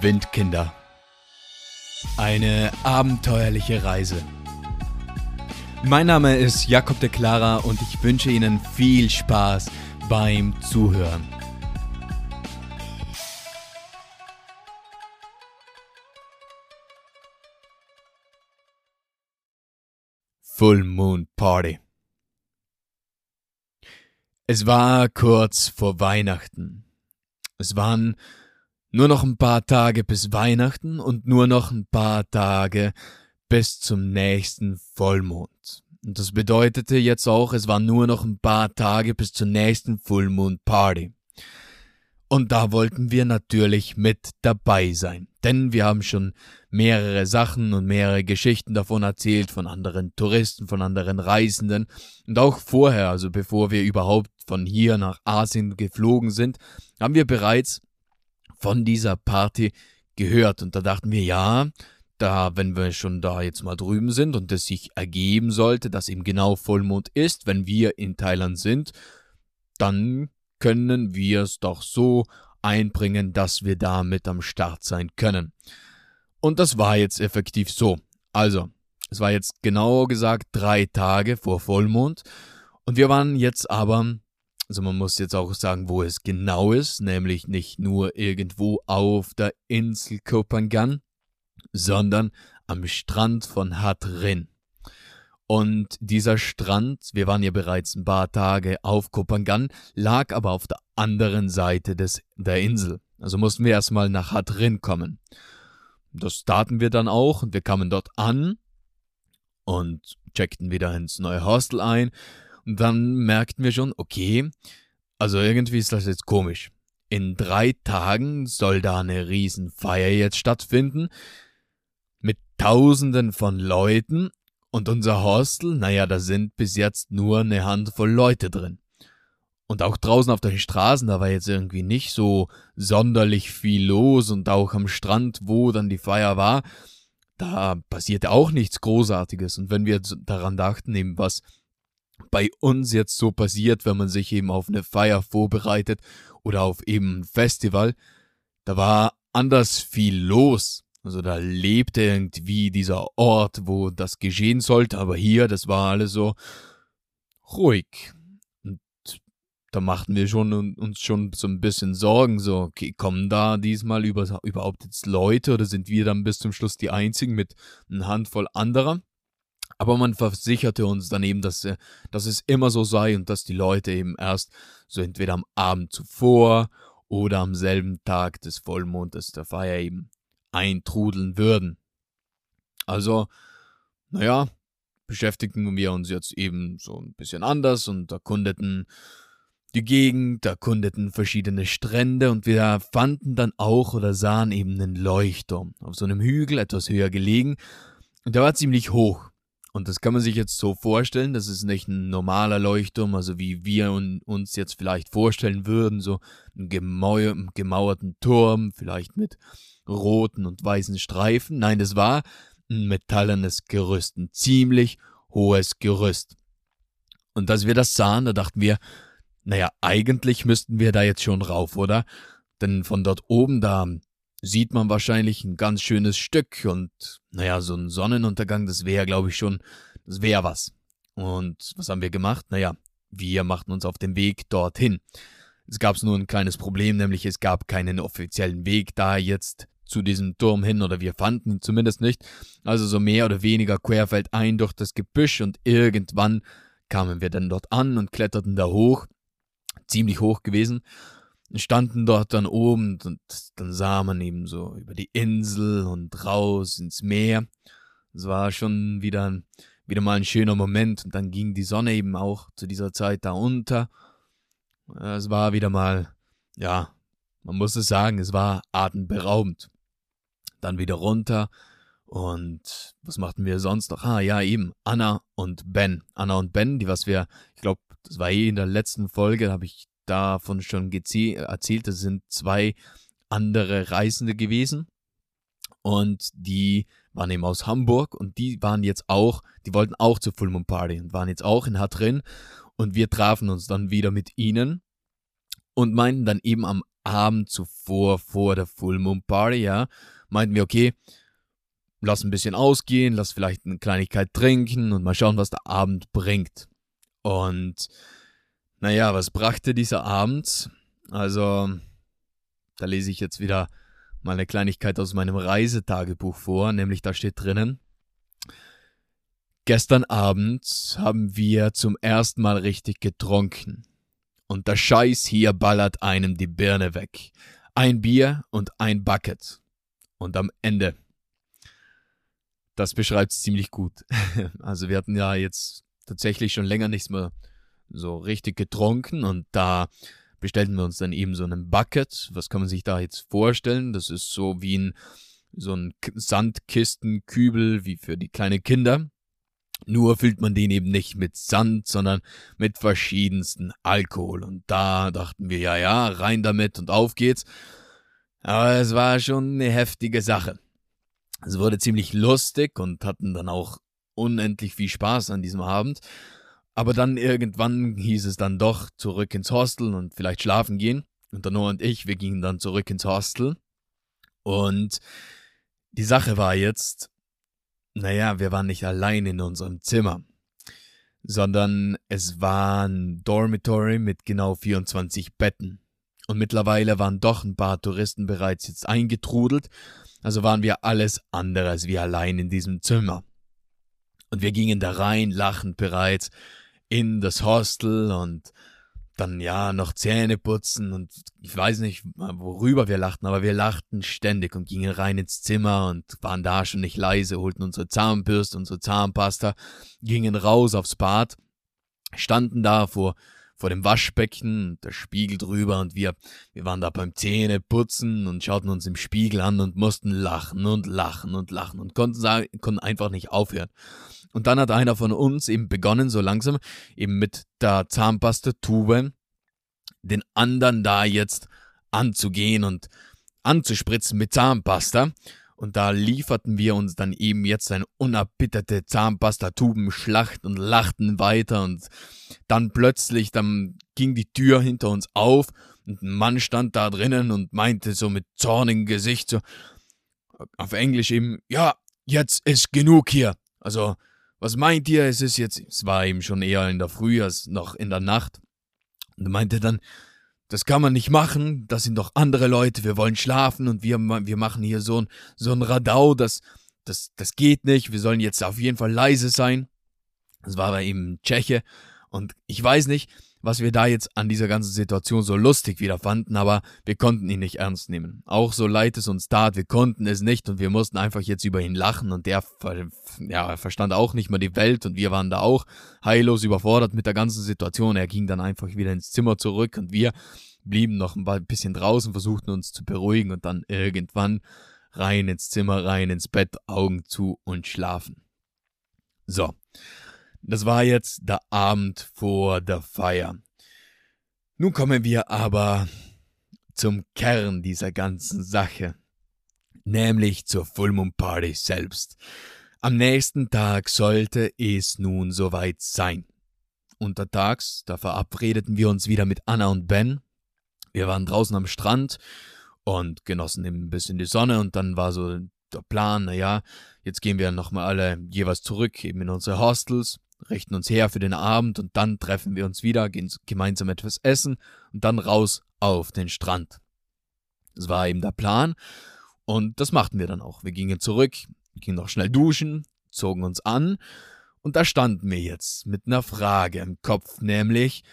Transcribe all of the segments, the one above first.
Windkinder. Eine abenteuerliche Reise. Mein Name ist Jakob de Clara und ich wünsche Ihnen viel Spaß beim Zuhören. Full Moon Party. Es war kurz vor Weihnachten. Es waren nur noch ein paar Tage bis Weihnachten und nur noch ein paar Tage bis zum nächsten Vollmond. Und das bedeutete jetzt auch, es waren nur noch ein paar Tage bis zur nächsten Full Moon Party. Und da wollten wir natürlich mit dabei sein. Denn wir haben schon mehrere Sachen und mehrere Geschichten davon erzählt, von anderen Touristen, von anderen Reisenden. Und auch vorher, also bevor wir überhaupt von hier nach Asien geflogen sind, haben wir bereits von dieser Party gehört. Und da dachten wir, ja, da, wenn wir schon da jetzt mal drüben sind und es sich ergeben sollte, dass eben genau Vollmond ist, wenn wir in Thailand sind, dann können wir es doch so einbringen, dass wir da mit am Start sein können. Und das war jetzt effektiv so. Also, es war jetzt genau gesagt drei Tage vor Vollmond und wir waren jetzt aber, also man muss jetzt auch sagen, wo es genau ist, nämlich nicht nur irgendwo auf der Insel Kopangan, sondern am Strand von Hat Rin. Und dieser Strand, wir waren ja bereits ein paar Tage auf Kopangan, lag aber auf der anderen Seite des, der Insel. Also mussten wir erstmal nach Hadrin kommen. Das starten wir dann auch und wir kamen dort an und checkten wieder ins neue Hostel ein. Und dann merkten wir schon, okay, also irgendwie ist das jetzt komisch. In drei Tagen soll da eine Riesenfeier jetzt stattfinden mit Tausenden von Leuten und unser Hostel, naja, da sind bis jetzt nur eine Handvoll Leute drin. Und auch draußen auf den Straßen, da war jetzt irgendwie nicht so sonderlich viel los und auch am Strand, wo dann die Feier war, da passierte auch nichts Großartiges. Und wenn wir daran dachten, eben was bei uns jetzt so passiert, wenn man sich eben auf eine Feier vorbereitet oder auf eben ein Festival, da war anders viel los. Also da lebte irgendwie dieser Ort, wo das geschehen sollte, aber hier, das war alles so ruhig. Und da machten wir schon uns schon so ein bisschen Sorgen, so, okay, kommen da diesmal über, überhaupt jetzt Leute oder sind wir dann bis zum Schluss die einzigen mit einer Handvoll anderer? Aber man versicherte uns dann eben, dass, äh, dass es immer so sei und dass die Leute eben erst so entweder am Abend zuvor oder am selben Tag des Vollmondes der Feier eben eintrudeln würden. Also, naja, beschäftigten wir uns jetzt eben so ein bisschen anders und erkundeten die Gegend, erkundeten verschiedene Strände und wir fanden dann auch oder sahen eben einen Leuchtturm auf so einem Hügel etwas höher gelegen und der war ziemlich hoch. Und das kann man sich jetzt so vorstellen, das ist nicht ein normaler Leuchtturm, also wie wir uns jetzt vielleicht vorstellen würden, so einen gemauerten Turm, vielleicht mit roten und weißen Streifen. Nein, es war ein metallernes Gerüst, ein ziemlich hohes Gerüst. Und als wir das sahen, da dachten wir, naja, eigentlich müssten wir da jetzt schon rauf, oder? Denn von dort oben da sieht man wahrscheinlich ein ganz schönes Stück und naja, so ein Sonnenuntergang, das wäre, glaube ich, schon, das wäre was. Und was haben wir gemacht? Naja, wir machten uns auf den Weg dorthin. Es gab nur ein kleines Problem, nämlich es gab keinen offiziellen Weg da jetzt zu diesem Turm hin oder wir fanden ihn zumindest nicht. Also so mehr oder weniger querfeldein durch das Gebüsch und irgendwann kamen wir dann dort an und kletterten da hoch. Ziemlich hoch gewesen. Standen dort dann oben und dann sah man eben so über die Insel und raus ins Meer. Es war schon wieder, wieder mal ein schöner Moment und dann ging die Sonne eben auch zu dieser Zeit da unter. Es war wieder mal, ja, man muss es sagen, es war atemberaubend dann wieder runter. Und was machten wir sonst noch? Ah, ja, eben, Anna und Ben. Anna und Ben, die was wir, ich glaube, das war eh in der letzten Folge, habe ich davon schon erzählt, das sind zwei andere Reisende gewesen. Und die waren eben aus Hamburg und die waren jetzt auch, die wollten auch zur Full Moon Party und waren jetzt auch in Hatrin. Und wir trafen uns dann wieder mit ihnen und meinten dann eben am Abend zuvor, vor der Full Moon Party, ja, meinten wir, okay, lass ein bisschen ausgehen, lass vielleicht eine Kleinigkeit trinken und mal schauen, was der Abend bringt. Und naja, was brachte dieser Abend? Also, da lese ich jetzt wieder mal eine Kleinigkeit aus meinem Reisetagebuch vor, nämlich da steht drinnen, Gestern Abend haben wir zum ersten Mal richtig getrunken. Und der Scheiß hier ballert einem die Birne weg. Ein Bier und ein Bucket. Und am Ende. Das beschreibt es ziemlich gut. Also wir hatten ja jetzt tatsächlich schon länger nichts mehr so richtig getrunken und da bestellten wir uns dann eben so einen Bucket. Was kann man sich da jetzt vorstellen? Das ist so wie ein so ein Sandkistenkübel wie für die kleinen Kinder. Nur füllt man den eben nicht mit Sand, sondern mit verschiedensten Alkohol. Und da dachten wir, ja, ja, rein damit und auf geht's. Aber es war schon eine heftige Sache. Es wurde ziemlich lustig und hatten dann auch unendlich viel Spaß an diesem Abend. Aber dann irgendwann hieß es dann doch zurück ins Hostel und vielleicht schlafen gehen. Und der Noah und ich, wir gingen dann zurück ins Hostel. Und die Sache war jetzt, naja, wir waren nicht allein in unserem Zimmer, sondern es war ein Dormitory mit genau 24 Betten. Und mittlerweile waren doch ein paar Touristen bereits jetzt eingetrudelt, also waren wir alles andere als wie allein in diesem Zimmer. Und wir gingen da rein, lachend bereits, in das Hostel und dann ja noch Zähne putzen und ich weiß nicht, worüber wir lachten, aber wir lachten ständig und gingen rein ins Zimmer und waren da schon nicht leise, holten unsere Zahnbürste, unsere Zahnpasta, gingen raus aufs Bad, standen da vor vor dem Waschbecken, der Spiegel drüber und wir, wir waren da beim Zähneputzen und schauten uns im Spiegel an und mussten lachen und lachen und lachen und konnten, sagen, konnten einfach nicht aufhören. Und dann hat einer von uns eben begonnen, so langsam, eben mit der Zahnpasta-Tube den anderen da jetzt anzugehen und anzuspritzen mit Zahnpasta. Und da lieferten wir uns dann eben jetzt eine unerbitterte Zahnpasta-Tubenschlacht und lachten weiter. Und dann plötzlich, dann ging die Tür hinter uns auf und ein Mann stand da drinnen und meinte so mit zornigem Gesicht so, auf Englisch eben, ja, jetzt ist genug hier. Also, was meint ihr? Es ist jetzt, es war eben schon eher in der Früh als noch in der Nacht. Und meinte dann, das kann man nicht machen, das sind doch andere Leute, wir wollen schlafen und wir, wir machen hier so ein, so ein Radau, das, das, das geht nicht, wir sollen jetzt auf jeden Fall leise sein. Das war aber eben Tscheche. Und ich weiß nicht, was wir da jetzt an dieser ganzen Situation so lustig wieder fanden, aber wir konnten ihn nicht ernst nehmen. Auch so leid es uns tat, wir konnten es nicht und wir mussten einfach jetzt über ihn lachen und der ja, verstand auch nicht mal die Welt und wir waren da auch heillos überfordert mit der ganzen Situation. Er ging dann einfach wieder ins Zimmer zurück und wir blieben noch ein bisschen draußen, versuchten uns zu beruhigen und dann irgendwann rein ins Zimmer, rein ins Bett, Augen zu und schlafen. So. Das war jetzt der Abend vor der Feier. Nun kommen wir aber zum Kern dieser ganzen Sache, nämlich zur Full Moon Party selbst. Am nächsten Tag sollte es nun soweit sein. Untertags, da verabredeten wir uns wieder mit Anna und Ben. Wir waren draußen am Strand und genossen eben ein bisschen die Sonne und dann war so der Plan, naja, jetzt gehen wir nochmal alle jeweils zurück, eben in unsere Hostels, richten uns her für den Abend und dann treffen wir uns wieder, gehen gemeinsam etwas essen und dann raus auf den Strand. Das war eben der Plan und das machten wir dann auch. Wir gingen zurück, gingen noch schnell duschen, zogen uns an und da standen wir jetzt mit einer Frage im Kopf, nämlich,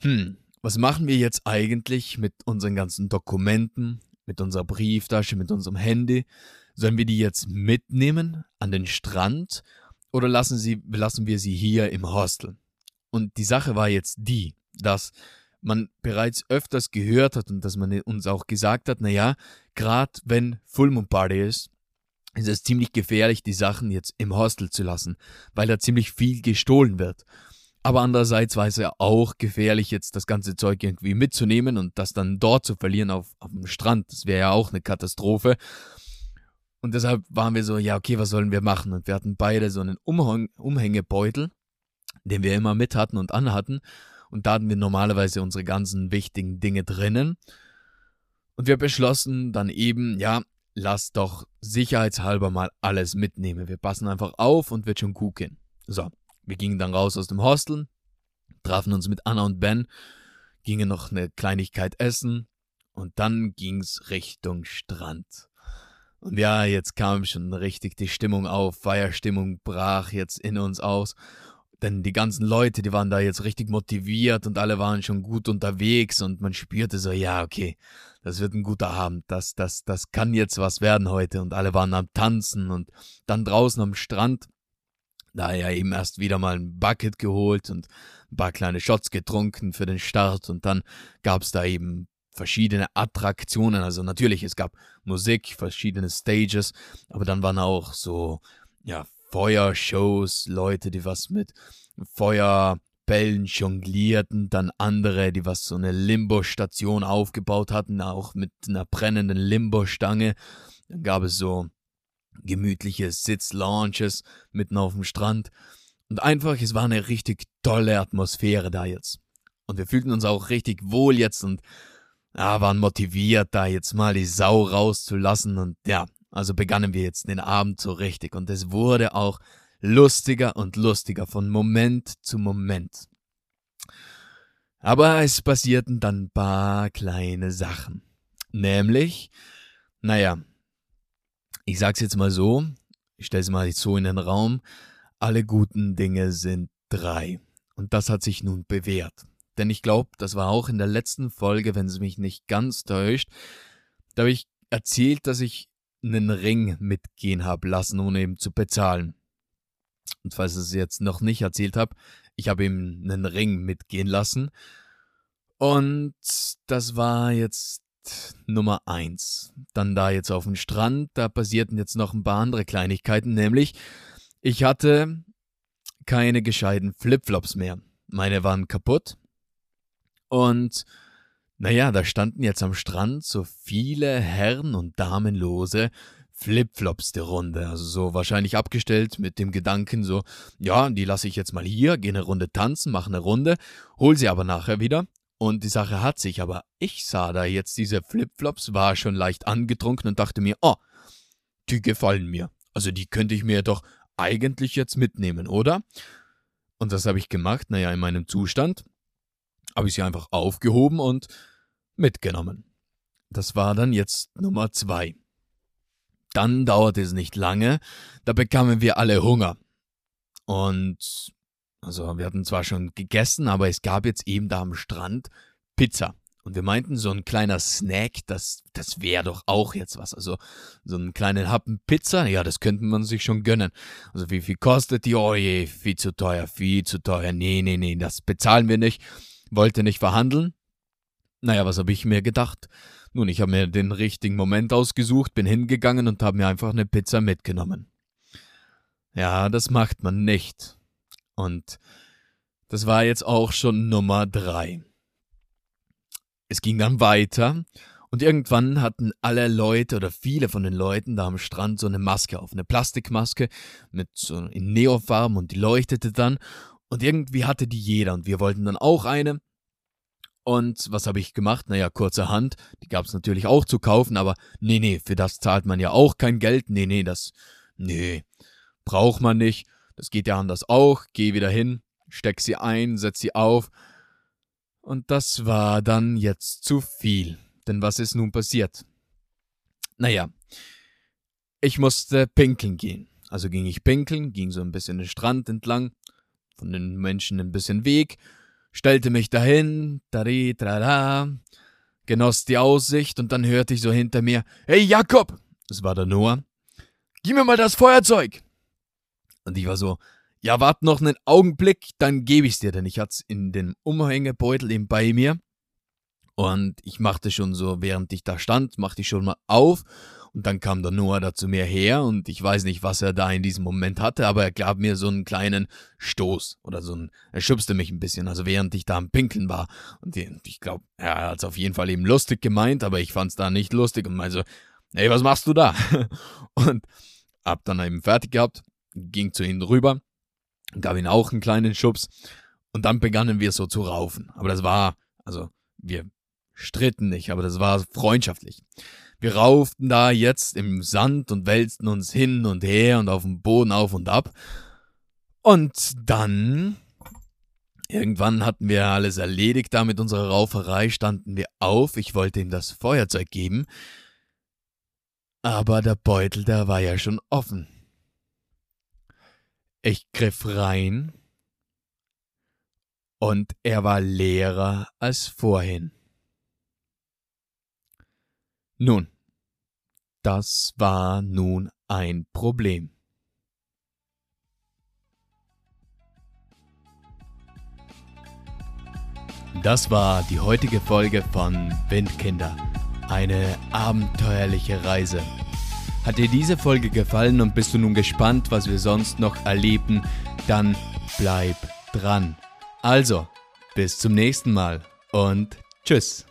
hm, was machen wir jetzt eigentlich mit unseren ganzen Dokumenten, mit unserer Brieftasche, mit unserem Handy? Sollen wir die jetzt mitnehmen an den Strand oder lassen, sie, lassen wir sie hier im Hostel? Und die Sache war jetzt die, dass man bereits öfters gehört hat und dass man uns auch gesagt hat, naja, gerade wenn Full Moon Party ist, ist es ziemlich gefährlich, die Sachen jetzt im Hostel zu lassen, weil da ziemlich viel gestohlen wird. Aber andererseits war es ja auch gefährlich, jetzt das ganze Zeug irgendwie mitzunehmen und das dann dort zu verlieren auf, auf dem Strand. Das wäre ja auch eine Katastrophe. Und deshalb waren wir so, ja, okay, was sollen wir machen? Und wir hatten beide so einen Umhang Umhängebeutel, den wir immer mit hatten und anhatten. Und da hatten wir normalerweise unsere ganzen wichtigen Dinge drinnen. Und wir beschlossen dann eben, ja, lass doch sicherheitshalber mal alles mitnehmen. Wir passen einfach auf und wird schon gut gehen. So, wir gingen dann raus aus dem Hostel, trafen uns mit Anna und Ben, gingen noch eine Kleinigkeit essen und dann ging's Richtung Strand. Und ja, jetzt kam schon richtig die Stimmung auf, Feierstimmung brach jetzt in uns aus. Denn die ganzen Leute, die waren da jetzt richtig motiviert und alle waren schon gut unterwegs und man spürte so, ja, okay, das wird ein guter Abend, das, das, das kann jetzt was werden heute. Und alle waren am Tanzen und dann draußen am Strand, da ja eben erst wieder mal ein Bucket geholt und ein paar kleine Shots getrunken für den Start. Und dann gab's da eben verschiedene Attraktionen. Also natürlich, es gab Musik, verschiedene Stages, aber dann waren auch so, ja, Feuershows, Leute, die was mit Feuerbällen jonglierten, dann andere, die was so eine Limbo-Station aufgebaut hatten, auch mit einer brennenden Limbo-Stange. Dann gab es so gemütliche Sitz-Lounges mitten auf dem Strand. Und einfach, es war eine richtig tolle Atmosphäre da jetzt. Und wir fühlten uns auch richtig wohl jetzt und ja, waren motiviert, da jetzt mal die Sau rauszulassen. Und ja, also begannen wir jetzt den Abend so richtig. Und es wurde auch lustiger und lustiger von Moment zu Moment. Aber es passierten dann ein paar kleine Sachen. Nämlich, naja, ich sag's jetzt mal so, ich stell's mal so in den Raum, alle guten Dinge sind drei. Und das hat sich nun bewährt. Denn ich glaube, das war auch in der letzten Folge, wenn es mich nicht ganz täuscht, da habe ich erzählt, dass ich einen Ring mitgehen habe lassen, ohne eben zu bezahlen. Und falls ich es jetzt noch nicht erzählt habe, ich habe ihm einen Ring mitgehen lassen. Und das war jetzt Nummer eins. Dann da jetzt auf dem Strand, da passierten jetzt noch ein paar andere Kleinigkeiten, nämlich ich hatte keine gescheiten Flipflops mehr. Meine waren kaputt und naja, da standen jetzt am Strand so viele Herren- und Damenlose Flipflops der Runde. Also so wahrscheinlich abgestellt mit dem Gedanken so, ja, die lasse ich jetzt mal hier, gehe eine Runde tanzen, mache eine Runde, hol sie aber nachher wieder. Und die Sache hat sich, aber ich sah da jetzt diese Flipflops, war schon leicht angetrunken und dachte mir, oh, die gefallen mir. Also die könnte ich mir doch eigentlich jetzt mitnehmen, oder? Und das habe ich gemacht, naja, in meinem Zustand habe ich sie einfach aufgehoben und mitgenommen. Das war dann jetzt Nummer zwei. Dann dauerte es nicht lange, da bekamen wir alle Hunger. Und also wir hatten zwar schon gegessen, aber es gab jetzt eben da am Strand Pizza. Und wir meinten, so ein kleiner Snack, das, das wäre doch auch jetzt was. Also so einen kleinen Happen Pizza, ja, das könnte man sich schon gönnen. Also wie viel kostet die? Oh je, viel zu teuer, viel zu teuer. Nee, nee, nee, das bezahlen wir nicht wollte nicht verhandeln. Naja, was habe ich mir gedacht? Nun, ich habe mir den richtigen Moment ausgesucht, bin hingegangen und habe mir einfach eine Pizza mitgenommen. Ja, das macht man nicht. Und das war jetzt auch schon Nummer drei. Es ging dann weiter und irgendwann hatten alle Leute oder viele von den Leuten da am Strand so eine Maske auf, eine Plastikmaske mit so in Neofarben und die leuchtete dann und irgendwie hatte die jeder und wir wollten dann auch eine. Und was habe ich gemacht? Naja, kurzerhand, die gab es natürlich auch zu kaufen, aber nee, nee, für das zahlt man ja auch kein Geld. Nee, nee, das, nee, braucht man nicht. Das geht ja anders auch. Geh wieder hin, steck sie ein, setz sie auf. Und das war dann jetzt zu viel. Denn was ist nun passiert? Naja, ich musste pinkeln gehen. Also ging ich pinkeln, ging so ein bisschen den Strand entlang von den Menschen ein bisschen Weg, stellte mich dahin, tari, trara, genoss die Aussicht und dann hörte ich so hinter mir, hey Jakob, das war der Noah, gib mir mal das Feuerzeug. Und ich war so, ja, wart noch einen Augenblick, dann gebe ich's dir, denn ich hat's in den Umhängebeutel eben bei mir. Und ich machte schon so, während ich da stand, machte ich schon mal auf und dann kam der Noah da zu mir her und ich weiß nicht, was er da in diesem Moment hatte, aber er gab mir so einen kleinen Stoß oder so ein, er schubste mich ein bisschen, also während ich da am Pinkeln war. Und ich glaube, er hat es auf jeden Fall eben lustig gemeint, aber ich fand es da nicht lustig und meinte so, hey, was machst du da? und hab dann eben fertig gehabt, ging zu ihm rüber, gab ihm auch einen kleinen Schubs und dann begannen wir so zu raufen. Aber das war, also wir stritten nicht, aber das war freundschaftlich. Wir rauften da jetzt im Sand und wälzten uns hin und her und auf dem Boden auf und ab. Und dann, irgendwann hatten wir alles erledigt da mit unserer Rauferei, standen wir auf, ich wollte ihm das Feuerzeug geben, aber der Beutel, der war ja schon offen. Ich griff rein und er war leerer als vorhin. Nun, das war nun ein Problem. Das war die heutige Folge von Windkinder. Eine abenteuerliche Reise. Hat dir diese Folge gefallen und bist du nun gespannt, was wir sonst noch erleben, dann bleib dran. Also, bis zum nächsten Mal und tschüss.